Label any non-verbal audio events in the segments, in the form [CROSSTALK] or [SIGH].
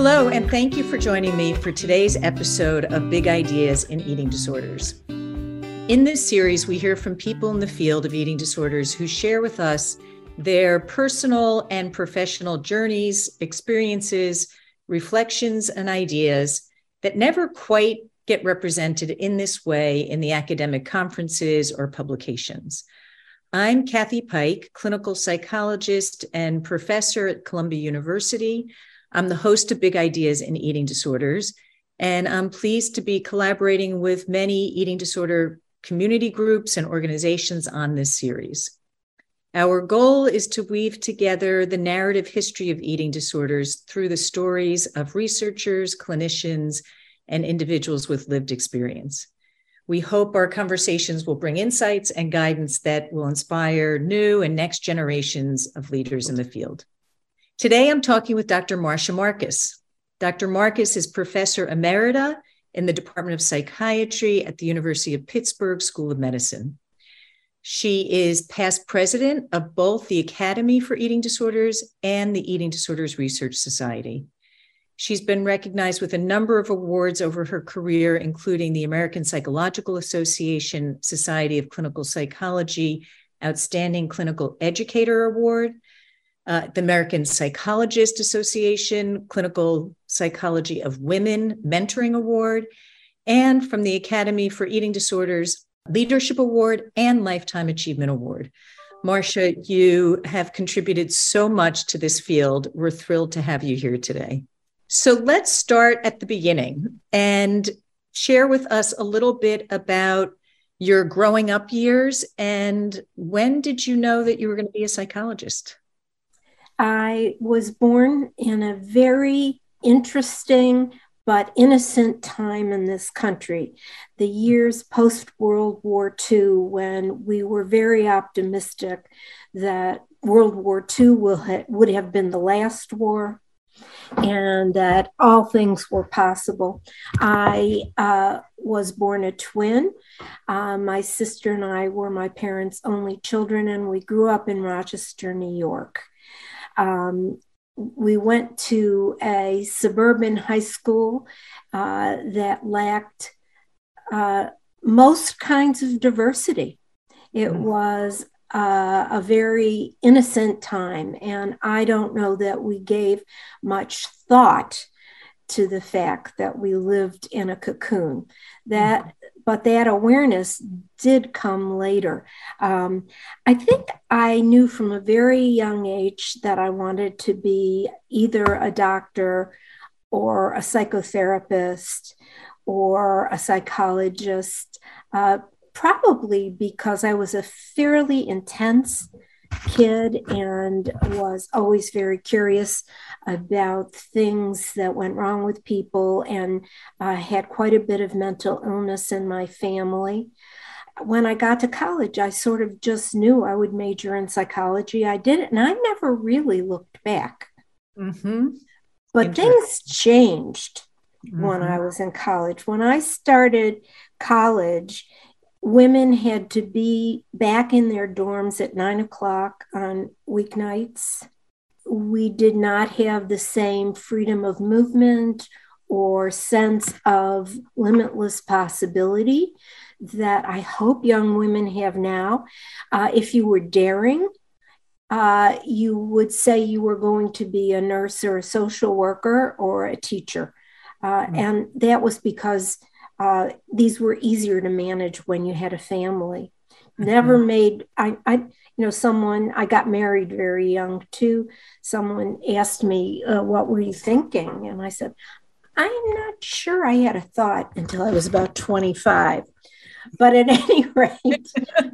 Hello, and thank you for joining me for today's episode of Big Ideas in Eating Disorders. In this series, we hear from people in the field of eating disorders who share with us their personal and professional journeys, experiences, reflections, and ideas that never quite get represented in this way in the academic conferences or publications. I'm Kathy Pike, clinical psychologist and professor at Columbia University. I'm the host of Big Ideas in Eating Disorders, and I'm pleased to be collaborating with many eating disorder community groups and organizations on this series. Our goal is to weave together the narrative history of eating disorders through the stories of researchers, clinicians, and individuals with lived experience. We hope our conversations will bring insights and guidance that will inspire new and next generations of leaders in the field. Today, I'm talking with Dr. Marsha Marcus. Dr. Marcus is professor emerita in the Department of Psychiatry at the University of Pittsburgh School of Medicine. She is past president of both the Academy for Eating Disorders and the Eating Disorders Research Society. She's been recognized with a number of awards over her career, including the American Psychological Association Society of Clinical Psychology Outstanding Clinical Educator Award, uh, the American Psychologist Association Clinical Psychology of Women Mentoring Award, and from the Academy for Eating Disorders Leadership Award and Lifetime Achievement Award. Marsha, you have contributed so much to this field. We're thrilled to have you here today. So let's start at the beginning and share with us a little bit about your growing up years and when did you know that you were going to be a psychologist? I was born in a very interesting but innocent time in this country, the years post World War II, when we were very optimistic that World War II ha- would have been the last war and that all things were possible. I uh, was born a twin. Uh, my sister and I were my parents' only children, and we grew up in Rochester, New York. Um, we went to a suburban high school uh, that lacked uh, most kinds of diversity. It mm. was uh, a very innocent time, and I don't know that we gave much thought to the fact that we lived in a cocoon. That mm but that awareness did come later. Um, I think I knew from a very young age that I wanted to be either a doctor or a psychotherapist or a psychologist, uh, probably because I was a fairly intense kid and was always very curious about things that went wrong with people and uh, had quite a bit of mental illness in my family. When I got to college, I sort of just knew I would major in psychology. I did it, and I never really looked back. Mm-hmm. But things changed mm-hmm. when I was in college. When I started college, women had to be back in their dorms at nine o'clock on weeknights. We did not have the same freedom of movement or sense of limitless possibility that I hope young women have now. Uh, if you were daring, uh, you would say you were going to be a nurse or a social worker or a teacher. Uh, mm-hmm. And that was because uh, these were easier to manage when you had a family. Mm-hmm. Never made I, I you know someone I got married very young too. Someone asked me, uh, "What were you thinking?" And I said, "I'm not sure. I had a thought until I was about 25." But at [LAUGHS] any rate,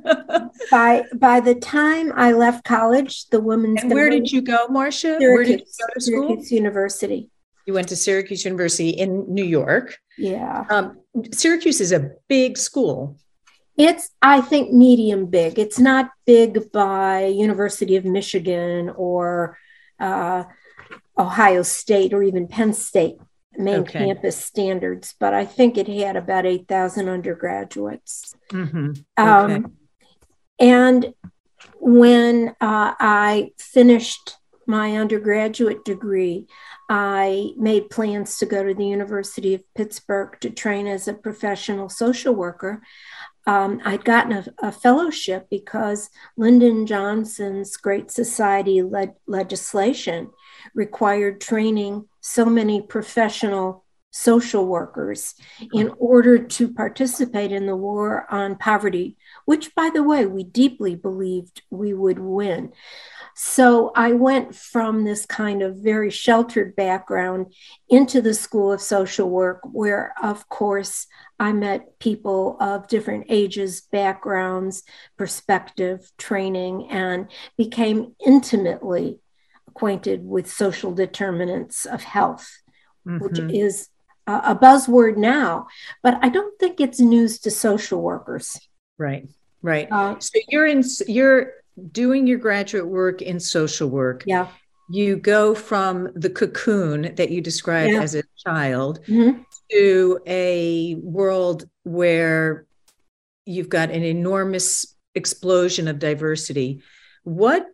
[LAUGHS] by by the time I left college, the women's. And where did you go, Marsha? Syracuse, where did you go to school? Syracuse University. You went to Syracuse University in New York. Yeah. Um, Syracuse is a big school. It's, I think, medium big. It's not big by University of Michigan or uh, Ohio State or even Penn State main okay. campus standards, but I think it had about 8,000 undergraduates. Mm-hmm. Um, and when uh, I finished my undergraduate degree, I made plans to go to the University of Pittsburgh to train as a professional social worker. Um, I'd gotten a, a, fellowship because Lyndon Johnson's Great Society le- legislation required training so many professional social workers in order to participate in the war on poverty, which, by the way, we deeply believed we would win. So I went from this kind of very sheltered background into the School of Social Work, where, of course, I met people of different ages, backgrounds, perspective, training, and became intimately acquainted with social determinants of health, mm-hmm. which is a buzzword now, but I don't think it's news to social workers. Right, right. Uh, so you're in you're doing your graduate work in social work. Yeah. You go from the cocoon that you described yeah. as a child mm-hmm. to a world where you've got an enormous explosion of diversity. What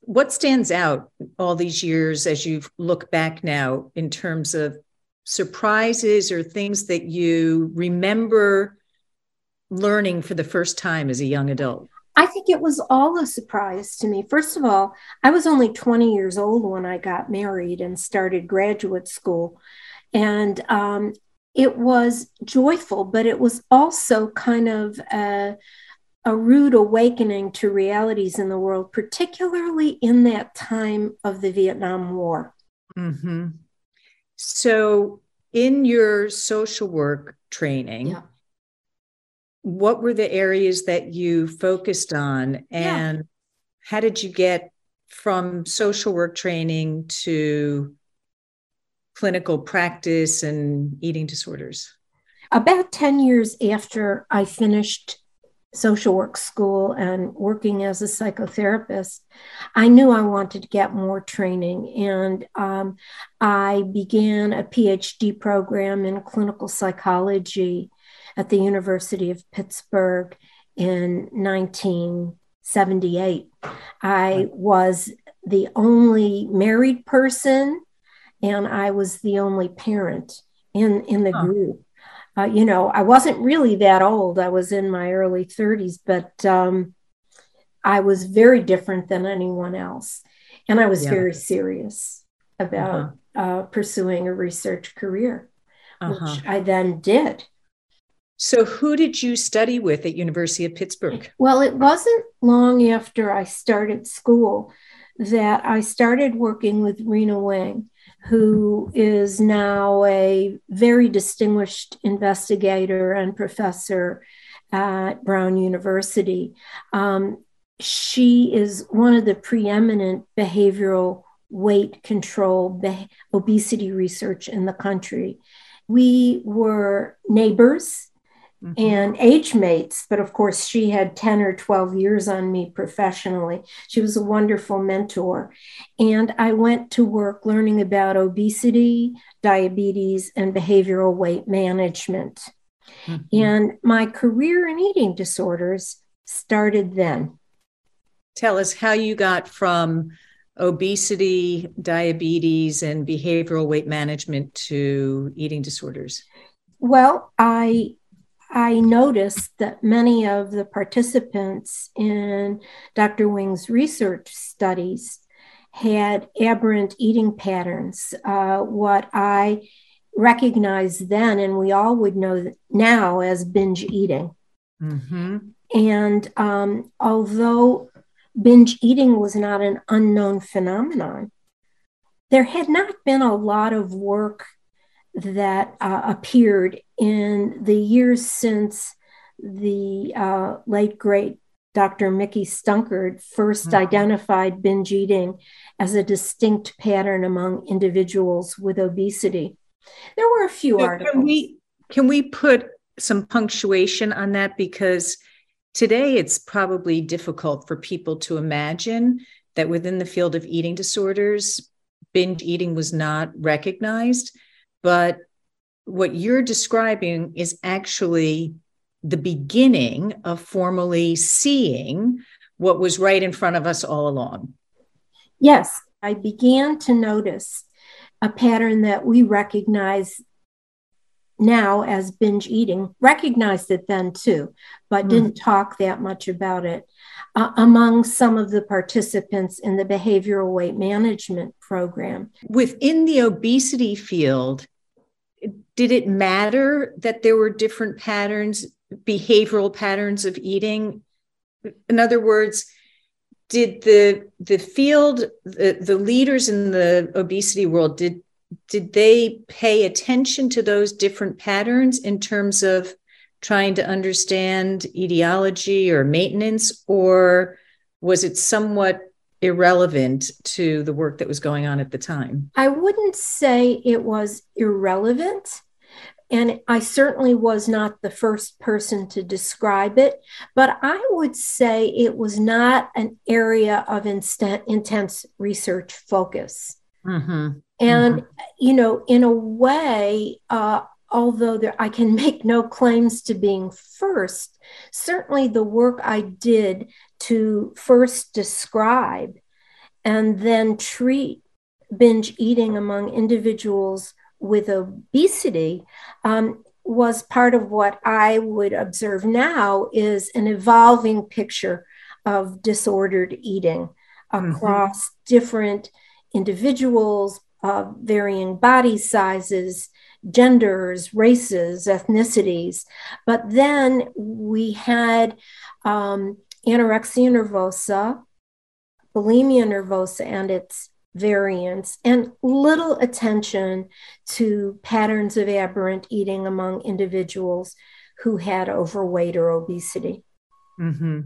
what stands out all these years as you look back now in terms of surprises or things that you remember learning for the first time as a young adult? I think it was all a surprise to me. First of all, I was only 20 years old when I got married and started graduate school. And um, it was joyful, but it was also kind of a, a rude awakening to realities in the world, particularly in that time of the Vietnam War. Mm-hmm. So, in your social work training, yeah. What were the areas that you focused on, and yeah. how did you get from social work training to clinical practice and eating disorders? About 10 years after I finished social work school and working as a psychotherapist, I knew I wanted to get more training. And um, I began a PhD program in clinical psychology at the University of Pittsburgh in 1978. I was the only married person, and I was the only parent in, in the group uh, you know, I wasn't really that old. I was in my early 30s, but um, I was very different than anyone else. And I was yeah. very serious about uh-huh. uh, pursuing a research career, uh-huh. which I then did. So, who did you study with at University of Pittsburgh? Well, it wasn't long after I started school that I started working with Rena Wing who is now a very distinguished investigator and professor at Brown University. Um, she is one of the preeminent behavioral weight control, be- obesity research in the country. We were neighbors mm-hmm. and age mates. But of course, she had 10 or 12 years on me professionally. She was a wonderful mentor. And I went to work learning about obesity, diabetes, and behavioral weight management. Mm-hmm. And my career in eating disorders started then. Tell us how you got from obesity, diabetes, and behavioral weight management to eating disorders? Well, I I noticed that many of the participants in Dr. Wing's research studies had aberrant eating patterns. Uh, what I recognized then, and we all would know now as binge eating. Mm-hmm. And um, although binge eating was not an unknown phenomenon, there had not been a lot of work that uh, appeared in the years since the uh, late great Dr. Mickey Stunkard 1st mm-hmm. identified binge eating as a distinct pattern among individuals with obesity. There were a few so articles. Can we, can we put some punctuation on that? Because today it's probably difficult for people to imagine that within the field of eating disorders, binge eating was not recognized. But what you're describing is actually the beginning of formally seeing what was right in front of us all along. Yes. I began to notice a pattern that we recognize now as binge eating, recognized it then too, but mm. didn't talk that much about it uh, among some of the participants in the behavioral weight management program. Within the obesity field, did it matter that there were different patterns, behavioral patterns of eating? In other words, did the the field the, the leaders in the obesity world did did they pay attention to those different patterns in terms of trying to understand etiology or maintenance or was it somewhat irrelevant to the work that was going on at the time i wouldn't say it was irrelevant and I certainly was not the first person to describe it, but I would say it was not an area of instant, intense research focus. Mm-hmm. And, mm-hmm. you know, in a way, uh, although there, I can make no claims to being first, certainly the work I did to first describe and then treat binge eating among individuals with obesity um, was part of what I would observe now is an evolving picture of disordered eating mm-hmm. across mm-hmm. different individuals, uh, varying body sizes, genders, races, ethnicities. But then we had um, anorexia nervosa, bulimia nervosa, and its variants and little attention to patterns of aberrant eating among individuals who had overweight or obesity. Mm-hmm.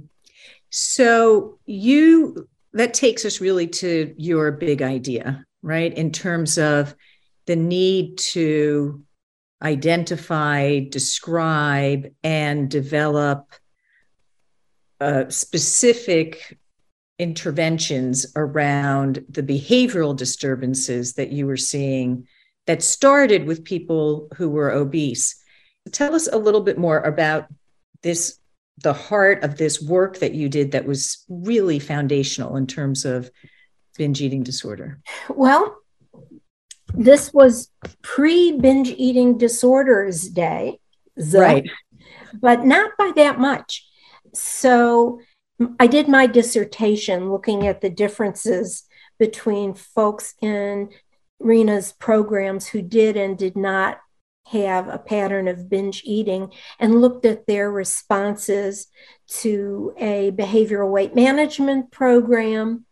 So, you that takes us really to your big idea, right? In terms of the need to identify, describe, and develop a specific interventions around the behavioral disturbances that you were seeing that started with people who were obese. Tell us a little bit more about this, the heart of this work that you did that was really foundational in terms of binge eating disorder. Well, this was pre binge eating disorders day. Right. But not by that much. So I did my dissertation looking at the differences between folks in Rena's programs who did and did not have a pattern of binge eating and looked at their responses to a behavioral weight management program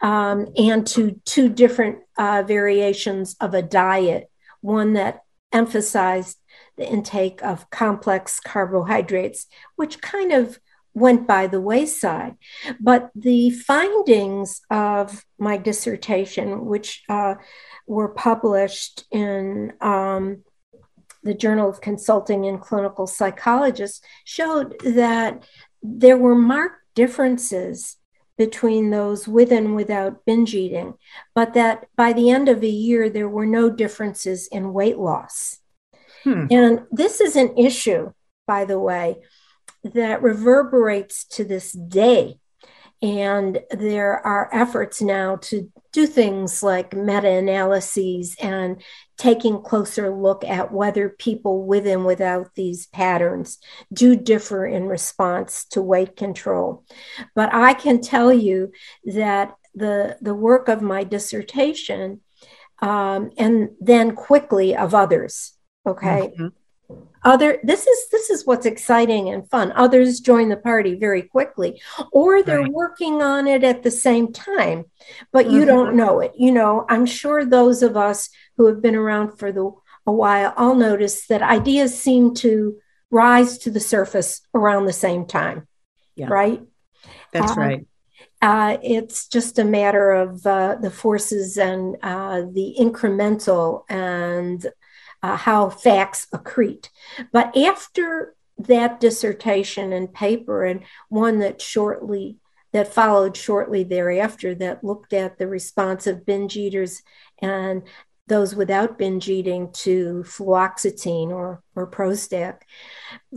um, and to two different uh, variations of a diet. One that emphasized the intake of complex carbohydrates, which kind of went by the wayside. But the findings of my dissertation, which uh, were published in um, the Journal of Consulting and Clinical Psychologists, showed that there were marked differences between those with and without binge eating, but that by the end of a year, there were no differences in weight loss. Hmm. And this is an issue, by the way, that reverberates to this day. And there are efforts now to do things like meta analyses and taking closer look at whether people with and without these patterns do differ in response to weight control. But I can tell you that the, the work of my dissertation um, and then quickly of others, okay, mm-hmm other this is this is what's exciting and fun others join the party very quickly or they're right. working on it at the same time but you mm-hmm. don't know it you know i'm sure those of us who have been around for the a while i'll notice that ideas seem to rise to the surface around the same time yeah. right that's um, right uh, it's just a matter of uh, the forces and uh, the incremental and uh, how facts accrete. But after that dissertation and paper, and one that shortly that followed shortly thereafter, that looked at the response of binge eaters and those without binge eating to fluoxetine or, or Prozac,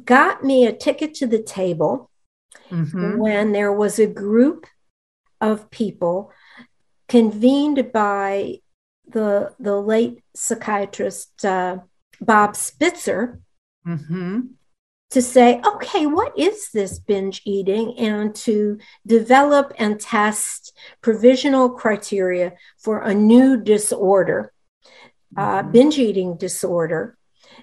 got me a ticket to the table mm-hmm. when there was a group of people convened by the, the late psychiatrist uh, Bob Spitzer. Mm-hmm to say, okay, what is this binge eating? And to develop and test provisional criteria for a new disorder, uh, mm-hmm. binge eating disorder,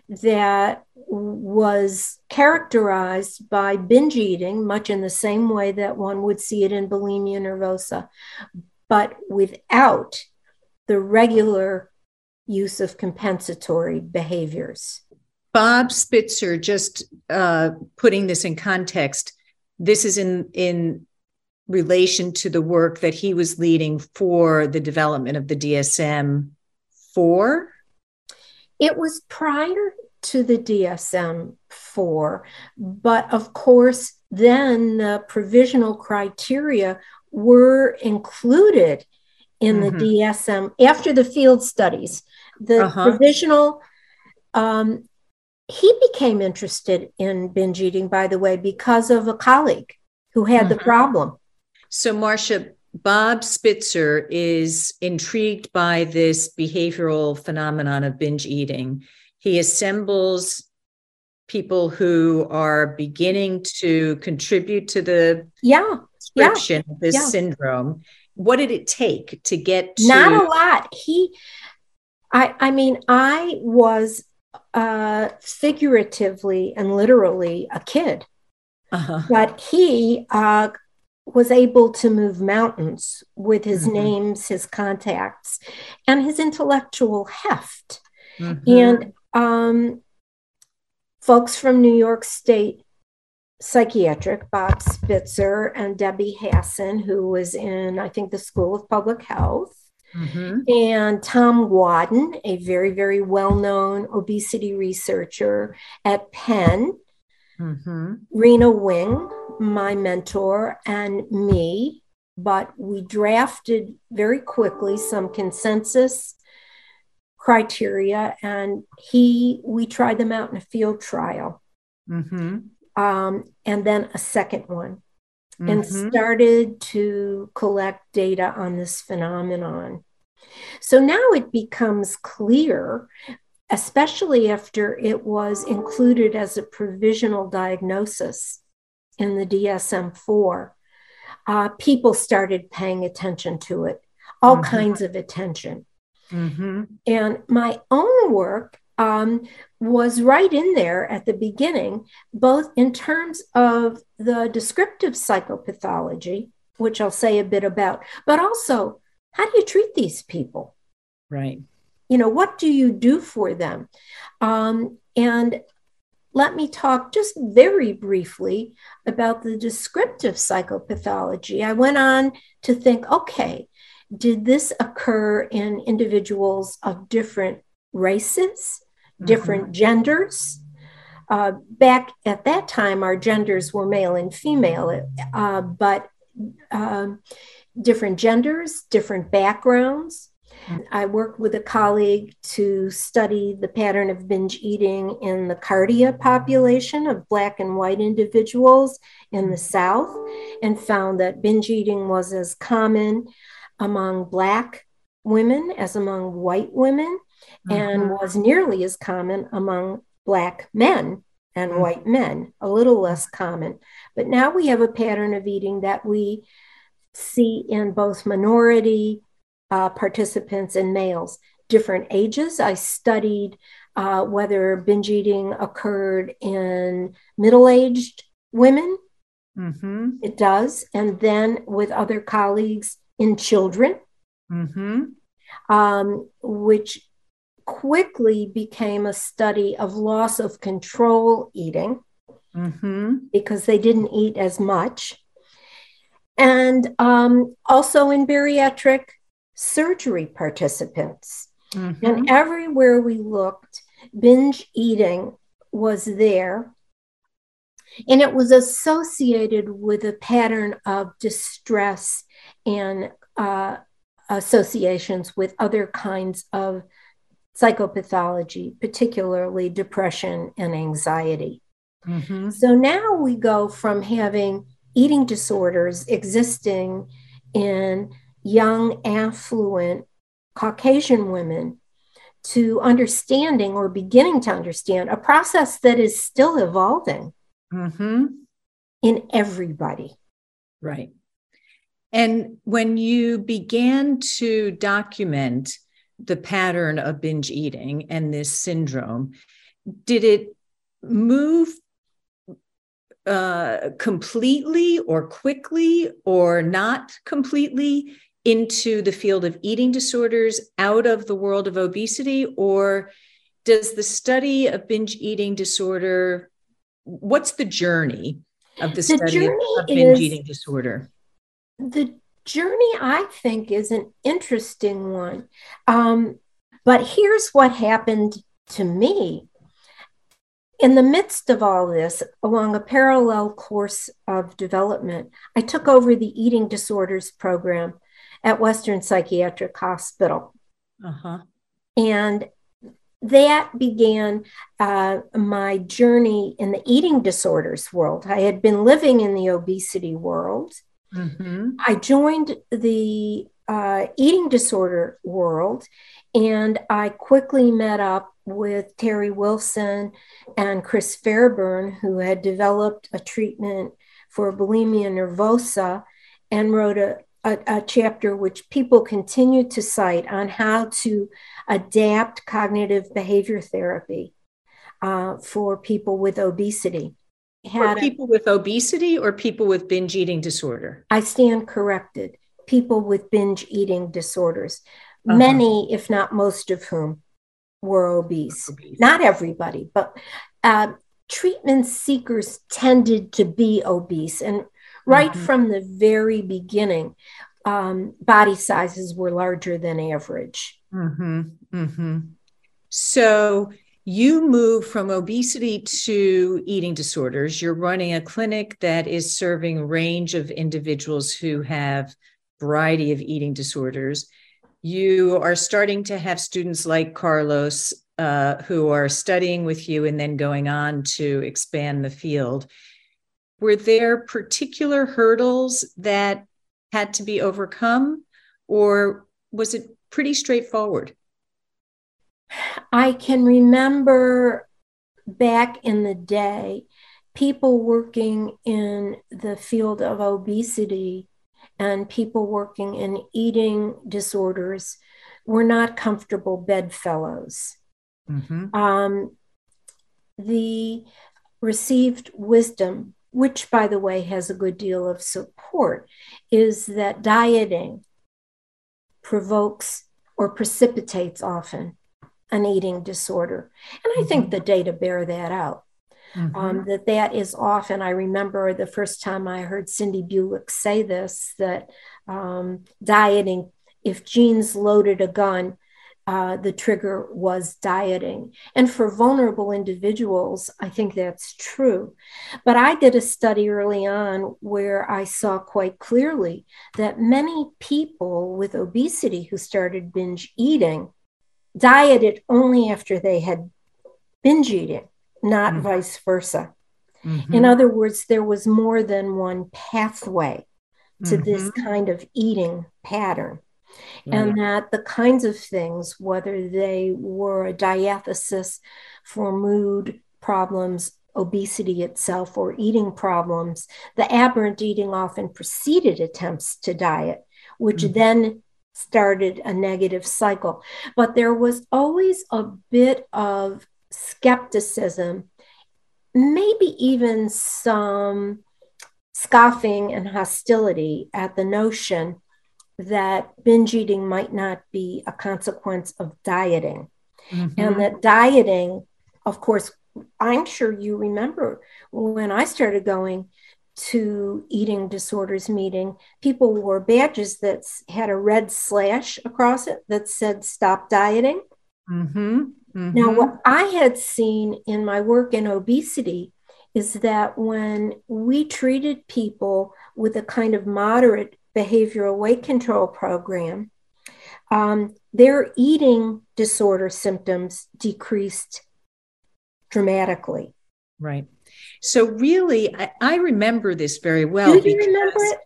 that was characterized by binge eating, much in the same way that one would see it in bulimia nervosa, but without the regular use of compensatory behaviors. Bob Spitzer, just uh, putting this in context, this is in in relation to the work that he was leading for the development of the DSM four. It was prior to the DSM four, but of course, then the provisional criteria were included in mm-hmm. the DSM after the field studies. The uh-huh. provisional um, he became interested in binge eating, by the way, because of a colleague who had mm-hmm. the problem. So, Marsha, Bob Spitzer is intrigued by this behavioral phenomenon of binge eating. He assembles people who are beginning to contribute to the yeah description yeah, of this yeah. syndrome. What did it take to get to- not a lot? He I I mean I was uh, figuratively and literally a kid. Uh-huh. But he uh, was able to move mountains with his mm-hmm. names, his contacts, and his intellectual heft. Mm-hmm. And um, folks from New York State Psychiatric, Bob Spitzer and Debbie Hasin, who was in, I think, the School of Public Health, Mm-hmm. And Tom Wadden, a very, very well known obesity researcher at Penn, mm-hmm. Rena Wing, my mentor, and me. But we drafted very quickly some consensus criteria, and he we tried them out in a field trial, mm-hmm. Um, and then a second one mm-hmm. and started to collect data on this phenomenon. So now it becomes clear, especially after it was included as a provisional diagnosis in the DSM 4. Uh, people started paying attention to it, all mm-hmm. kinds of attention. Mm-hmm. And my own work um, was right in there at the beginning, both in terms of the descriptive psychopathology, which I'll say a bit about, but also how do you treat these people? Right. You know, what do you do for them? Um, and let me talk just very briefly about the descriptive psychopathology. I went on to think okay, did this occur in individuals of different races, different mm-hmm. genders? Uh, back at that time, our genders were male and female, uh, but um, different genders, different backgrounds. I worked with a colleague to study the pattern of binge eating in the Cardia population of Black and white individuals in the South and found that binge eating was as common among Black women as among white women mm-hmm. and was nearly as common among Black men and mm-hmm. white men, a little less common. But now we have a pattern of eating that we see in both minority uh, participants and males. Different ages. I studied uh, whether binge eating occurred in middle aged women. Mm-hmm. It does. And then with other colleagues in children, mm-hmm. um, which quickly became a study of loss of control eating mm-hmm. because they didn't eat as much and um, also in bariatric surgery participants. Mm-hmm. And everywhere we looked, binge eating was there. And it was associated with a pattern of distress and uh, associations with other kinds of psychopathology, particularly depression and anxiety. Mm-hmm. So now we go from having eating disorders existing in young, affluent Caucasian women to understanding or beginning to understand a process that is still evolving mm-hmm. in everybody. Right. And when you began to document the pattern of binge eating and this syndrome, did it move uh, completely or quickly or not completely into the field of eating disorders out of the world of obesity? Or does the study of binge eating disorder, what's the journey of the, the study of binge eating disorder? The journey, I think, is an interesting one. Um, but here's what happened to me in the midst of all this, along a parallel course of development, I took over the eating disorders program at Western Psychiatric Hospital. Uh-huh. And that began uh, my journey in the eating disorders world. I had been living in the obesity world. Mm-hmm. I joined the uh, eating disorder world and I quickly met up with Terry Wilson and Chris Fairburn, who had developed a treatment for bulimia nervosa and wrote a, a, a, chapter which people continue to cite on how to adapt cognitive behavior therapy uh, for people with obesity. Had for people with obesity or people with binge eating disorder? I stand corrected. People with binge eating disorders, uh-huh. many, if not most of whom, were obese. obese. Not everybody, but uh, treatment seekers tended to be obese. And right mm-hmm. from the very beginning, um, body sizes were larger than average. Mm-hmm. Mm-hmm. So you move from obesity to eating disorders. You're running a clinic that is serving a range of individuals who have variety of eating disorders you are starting to have students like Carlos uh, who are studying with you and then going on to expand the field. Were there particular hurdles that had to be overcome, or was it pretty straightforward? I can remember back in the day, people working in the field of obesity and people working in eating disorders were not comfortable bedfellows. Mm-hmm. Um, the received wisdom, which, by the way, has a good deal of support, is that dieting provokes or precipitates often an eating disorder. And I mm-hmm. think the data bear that out. Um, mm-hmm. Um, that that is often. I remember the first time I heard Cindy Bulik say this that um, dieting, if genes loaded a gun, uh, the trigger was dieting. And for vulnerable individuals, I think that's true. But I did a study early on where I saw quite clearly that many people with obesity who started binge eating dieted only after they had binge eating not mm-hmm. vice versa. Mm-hmm. In other words, there was more than one pathway to mm-hmm. this kind of eating pattern. And that the kinds of things, whether they were a diathesis for mood problems, obesity itself, or eating problems, the aberrant eating often preceded attempts to diet, which mm-hmm. then started a negative cycle. But there was always a bit of skepticism, maybe even some scoffing and hostility at the notion that binge eating might not be a consequence of dieting. Mm-hmm. And that dieting, of course, I'm sure you remember when I started going to eating disorders meeting, people wore badges that had a red slash across it that said stop dieting. Mm-hmm. Mm-hmm. Now, what I had seen in my work in obesity is that when we treated people with a kind of moderate behavioral weight control program, um, their eating disorder symptoms decreased dramatically. Right. So, really, I, I remember this very well. Do you remember it?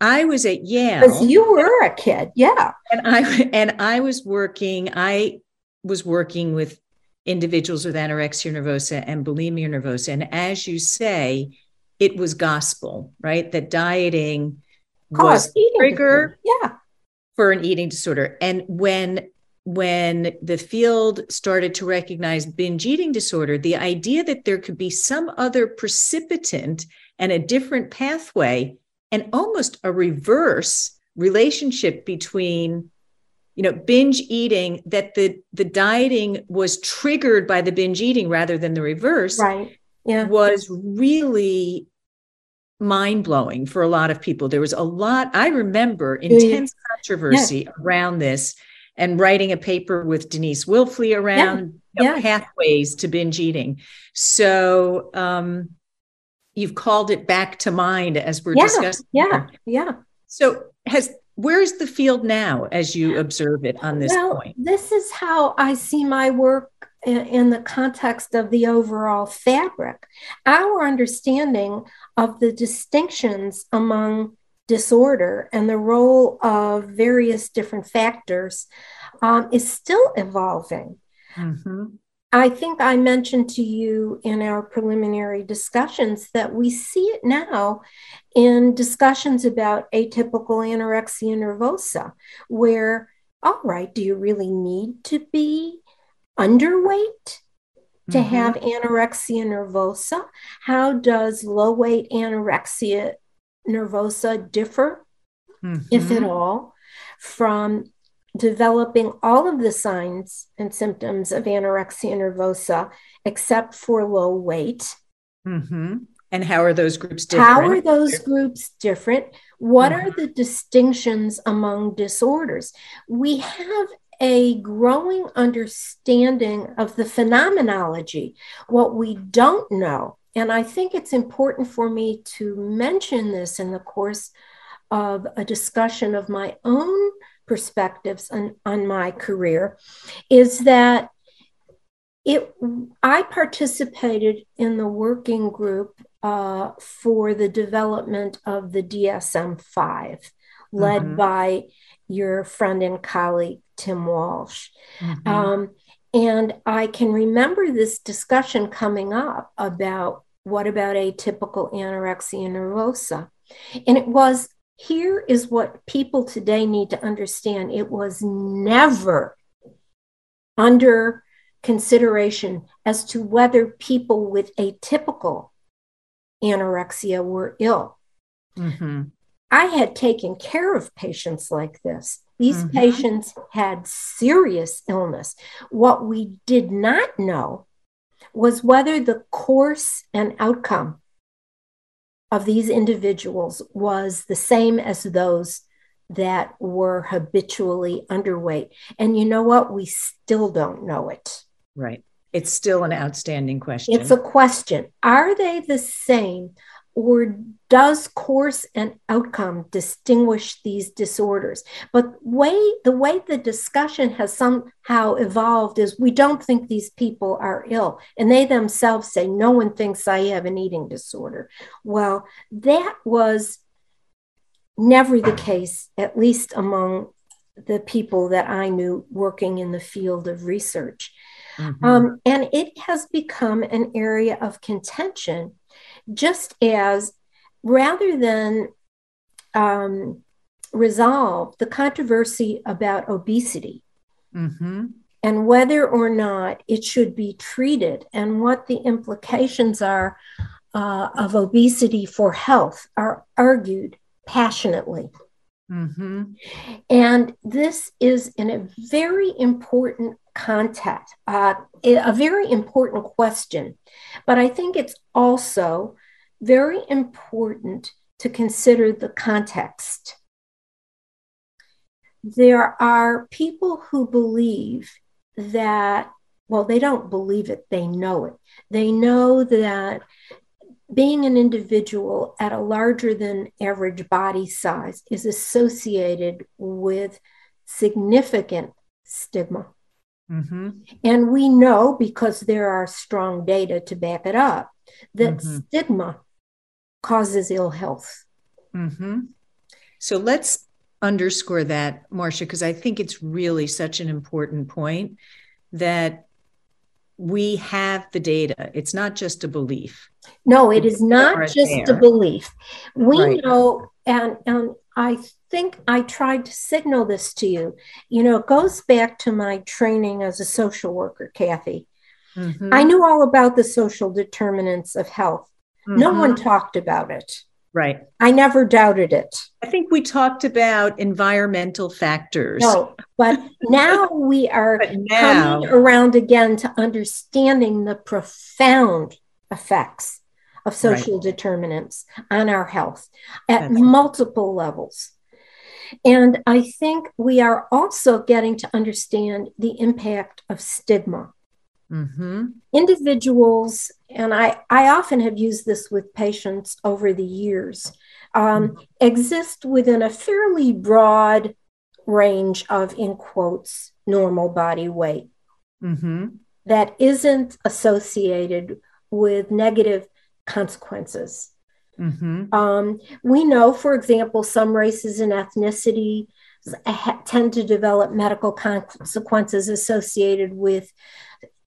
I was at Yale. Because you were a kid, yeah. And I and I was working, I was working with individuals with anorexia nervosa and bulimia nervosa. And as you say, it was gospel, right? That dieting was trigger yeah. for an eating disorder. And when when the field started to recognize binge eating disorder, the idea that there could be some other precipitant and a different pathway and almost a reverse relationship between you know binge eating that the the dieting was triggered by the binge eating rather than the reverse right. Yeah. was really mind blowing for a lot of people. There was a lot i remember intense controversy yeah. around this and writing a paper with denise wilfley around yeah. You know, yeah. pathways to binge eating so um, you've called it back to mind as we're yeah, discussing. Yeah, yeah. So has where's the field now as you observe it on this well, point? This is how I see my work in, in the context of the overall fabric. Our understanding of the distinctions among disorder and the role of various different factors um, is still evolving. Mm-hmm. I think I mentioned to you in our preliminary discussions that we see it now in discussions about atypical anorexia nervosa, where, all right, do you really need to be underweight to mm-hmm. have anorexia nervosa? How does low weight anorexia nervosa differ, mm-hmm. if at all, from developing all of the signs and symptoms of anorexia nervosa except for low weight. Mm-hmm. And how are those groups different? How are those groups different? What mm-hmm. are the distinctions among disorders? We have a growing understanding of the phenomenology. What we don't know, and I think it's important for me to mention this in the course of a discussion of my own perspectives on, on my career is that it I participated in the working group uh, for the development of the DSM 5, led mm-hmm. by your friend and colleague, Tim Walsh. Mm-hmm. Um, and I can remember this discussion coming up about what about atypical anorexia nervosa? And it was here is what people today need to understand it was never under consideration as to whether people with atypical anorexia were ill. Mm-hmm. I had taken care of patients like this. These mm-hmm. patients had serious illness. What we did not know was whether the course and outcome of these individuals was the same as those that were habitually underweight. And you know what? We still don't know it. Right. It's still an outstanding question. It's a question. Are they the same or does course and outcome distinguish these disorders? But way the way the discussion has somehow evolved is we don't think these people are ill and they themselves say no one thinks i have an eating disorder. Well that was never the case at least among the people that i knew working in the field of research. Mm-hmm. um, and it has become an area of contention just as rather than um, resolve the controversy about obesity mm-hmm. and whether or not it should be treated and what the implications are uh, of obesity for health are argued passionately. Mm-hmm. And this is in a very important context, uh, a very important question. But I think it's also very important to consider the context. There are people who believe that, well, they don't believe it, they know it. They know that being an individual at a larger than average body size is associated with significant stigma. Mm-hmm. And we know because there are strong data to back it up that mm-hmm. stigma causes ill health. Mm-hmm. So let's underscore that, Marsha, because I think it's really such an important point that we have the data. It's not just a belief. No, it is not just there. a belief. We right. know, and, and I think I tried to signal this to you. You know, it goes back to my training as a social worker, Kathy. Mm-hmm. I knew all about the social determinants of health. Mm-hmm. No one talked about it. Right. I never doubted it. I think we talked about environmental factors. No, but [LAUGHS] now we are now, coming around again to understanding the profound effects of social right. determinants on our health at That's multiple levels. And I think we are also getting to understand the impact of stigma. Mm-hmm. Individuals, and I, I often have used this with patients over the years, um, mm-hmm. exist within a fairly broad range of, in quotes, normal body weight mm-hmm. that isn't associated with negative consequences. Mm-hmm. Um, we know, for example, some races and ethnicity tend to develop medical consequences associated with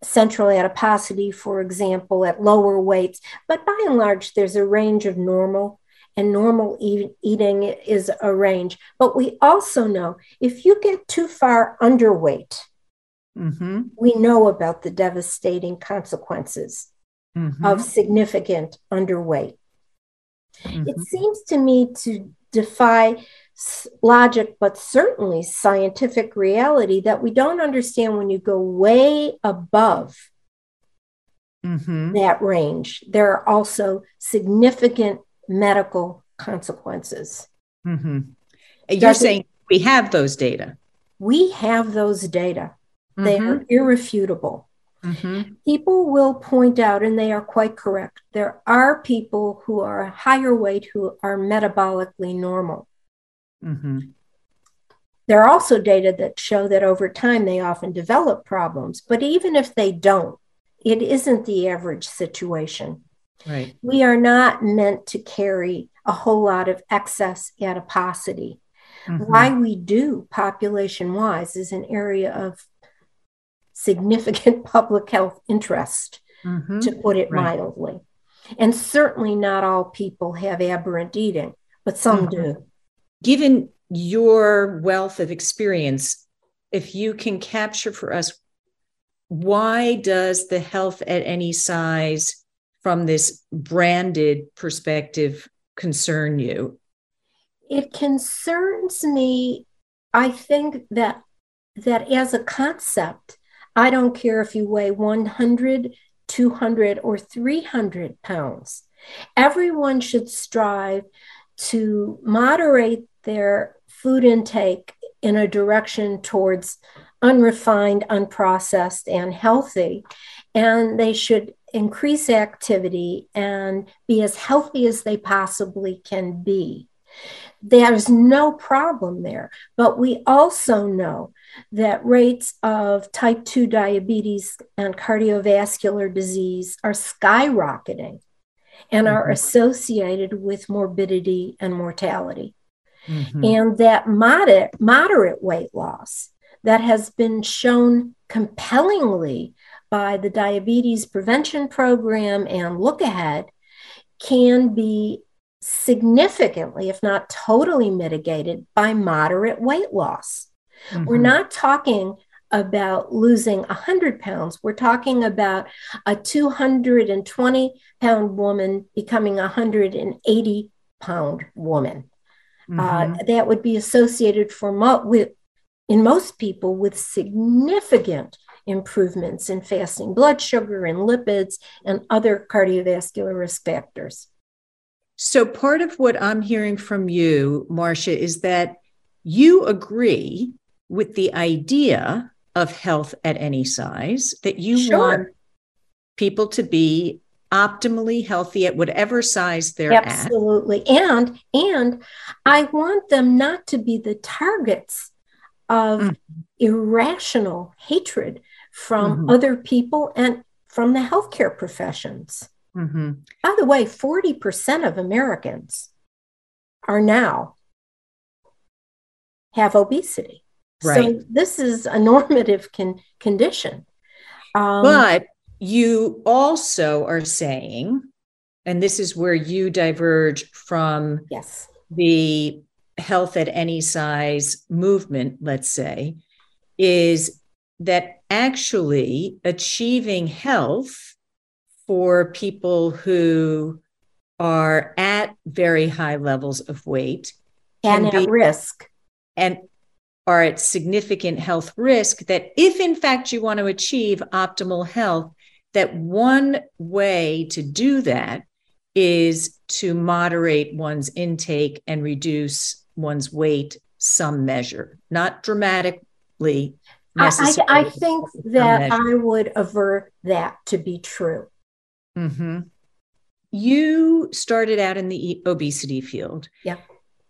central adiposity, for example, at lower weights. But by and large, there's a range of normal, and normal e- eating is a range. But we also know if you get too far underweight, mm-hmm. we know about the devastating consequences mm-hmm. of significant underweight. Mm-hmm. It seems to me to defy logic, but certainly scientific reality that we don't understand when you go way above mm-hmm. that range. There are also significant medical consequences. Mm-hmm. You're Does saying it, we have those data. We have those data. Mm-hmm. They are irrefutable. Mm-hmm. People will point out, and they are quite correct, there are people who are higher weight who are metabolically normal. Mm-hmm. There are also data that show that over time they often develop problems, but even if they don't, it isn't the average situation. Right. We are not meant to carry a whole lot of excess adiposity. Mm-hmm. Why we do population wise is an area of significant [LAUGHS] public health interest, mm-hmm. to put it right. mildly. And certainly not all people have aberrant eating, but some mm-hmm. do given your wealth of experience, if you can capture for us why does the health at any size from this branded perspective concern you? It concerns me. I think that that as a concept, I don't care if you weigh 100, 200, or 300 pounds. Everyone should strive to moderate their food intake in a direction towards unrefined, unprocessed, and healthy. And they should increase activity and be as healthy as they possibly can be. There's no problem there. But we also know that rates of type 2 diabetes and cardiovascular disease are skyrocketing and are mm-hmm. associated with morbidity and mortality. Mm-hmm. And that moderate, moderate weight loss that has been shown compellingly by the Diabetes Prevention Program and Look Ahead can be significantly, if not totally, mitigated by moderate weight loss. Mm-hmm. We're not talking about losing 100 pounds. We're talking about a 220 pound woman becoming a 180 pound woman. Uh, mm-hmm. Uh, that would be associated for mo- with, in most people with significant improvements in fasting blood sugar and lipids and other cardiovascular risk factors. So, part of what I'm hearing from you, Marsha, is that you agree with the idea of health at any size, that you sure. want people to be optimally healthy at whatever size they're absolutely. at. Absolutely. And and I want them not to be the targets of mm. irrational hatred from mm-hmm. other people and from the healthcare professions. Mm-hmm. By the way, 40% of Americans are now have obesity. Right. So this is a normative con- condition. Um, but you also are saying, and this is where you diverge from yes. the health at any size movement, let's say, is that actually achieving health for people who are at very high levels of weight and at be, risk and are at significant health risk that if in fact you want to achieve optimal health that one way to do that is to moderate one's intake and reduce one's weight some measure not dramatically I, I, think that I would aver that to be true. Mm-hmm. You started out in the obesity field. Yeah.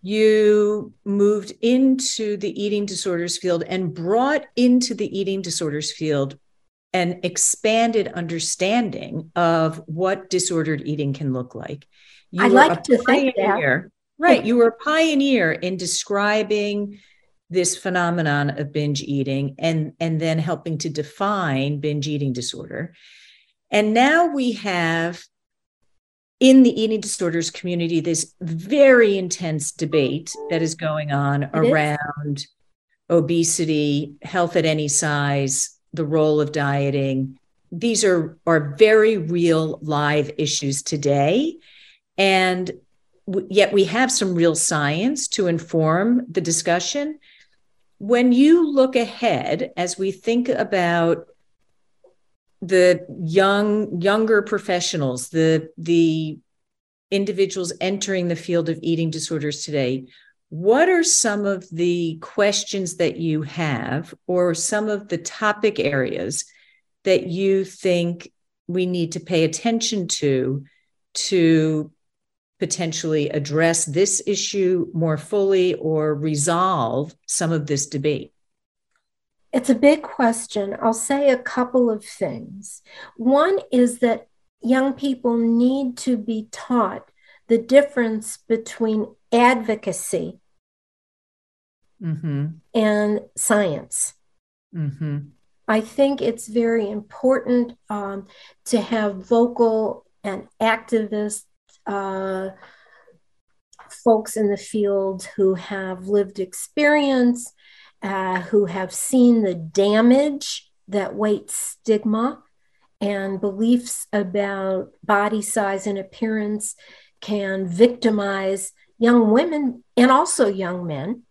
You moved into the eating disorders field and brought into the eating disorders field an expanded understanding of what disordered eating can look like. You I like to think that. Right. You were a pioneer in describing this phenomenon of binge eating and and then helping to define binge eating disorder and now we have in the eating disorders community this very intense debate that is going on it around is. obesity health at any size the role of dieting. These are are very real live issues today. And yet we have some real science to inform the discussion. When you look ahead as we think about the young younger professionals the the individuals entering the field of eating disorders today what are some of the questions that you have or some of the topic areas that you think we need to pay attention to to potentially address this issue more fully or resolve some of this debate? It's a big question. I'll say a couple of things. One is that young people need to be taught the difference between advocacy mm-hmm. and science. Mm-hmm. I think it's very important um, to have vocal and activist uh, folks in the field who have lived experience, uh, who have seen the damage that weight stigma and beliefs about body size and appearance can victimize young women and also young men.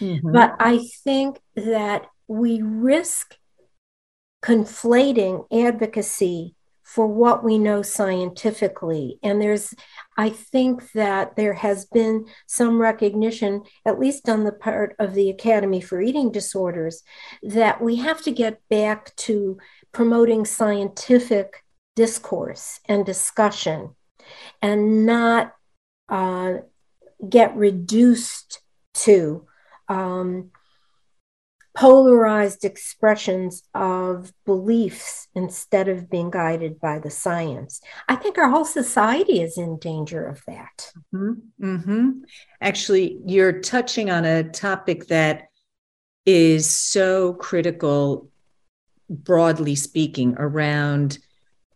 Mm-hmm. But I think that we risk conflating advocacy for what we know scientifically. And there's, I think that there has been some recognition, at least on the part of the Academy for Eating Disorders, that we have to get back to promoting scientific discourse and discussion and not uh, get reduced to um, polarized expressions of beliefs instead of being guided by the science. I think our whole society is in danger of that. Mm-hmm. Mm-hmm. Actually, you're touching on a topic that is so critical, broadly speaking, around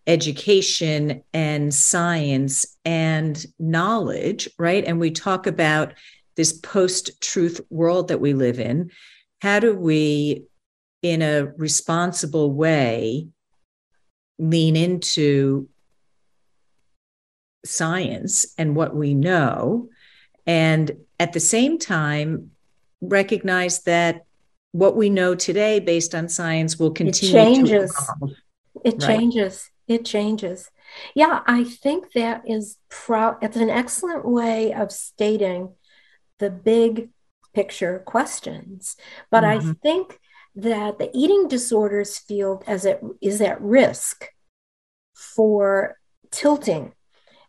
education and science and knowledge, right? And we talk about this post truth world that we live in how do we, in a responsible way, lean into science and what we know, and at the same time, recognize that what we know today based on science will continue it changes. to evolve. It right? changes. It changes. Yeah, I think that is pro- it's an excellent way of stating the big picture questions. But mm-hmm. I think that the eating disorders field as it is at risk for tilting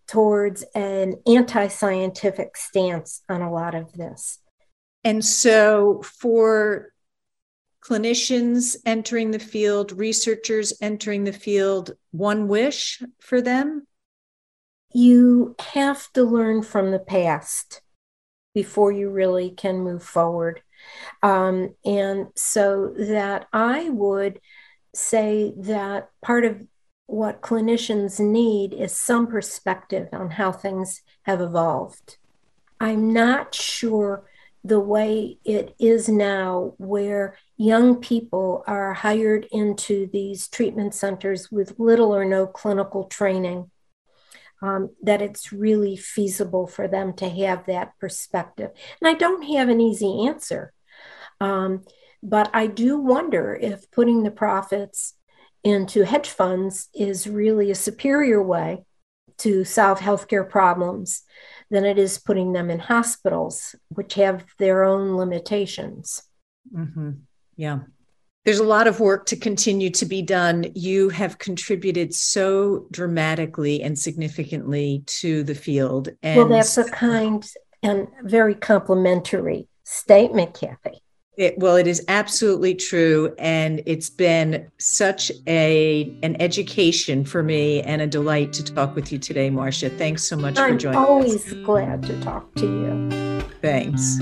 towards an anti-scientific stance on a lot of this. And so for clinicians entering the field, researchers entering the field, one wish for them? You have to learn from the past before you really can move forward. Um, and so that I would say that part of what clinicians need is some perspective on how things have evolved. I'm not sure the way it is now, where young people are hired into these treatment centers with little or no clinical training, um, that it's really feasible for them to have that perspective. And I don't have an easy answer. Um, but I do wonder if putting the profits into hedge funds is really a superior way to solve healthcare problems than it is putting them in hospitals, which have their own limitations. Mm-hmm. Yeah. There's a lot of work to continue to be done. You have contributed so dramatically and significantly to the field. And well, that's a kind and very complimentary statement, Kathy. It, well, it is absolutely true, and it's been such a an education for me and a delight to talk with you today, Marsha. Thanks so much I'm for joining. Us. I'm always us. glad to talk to you. Thanks.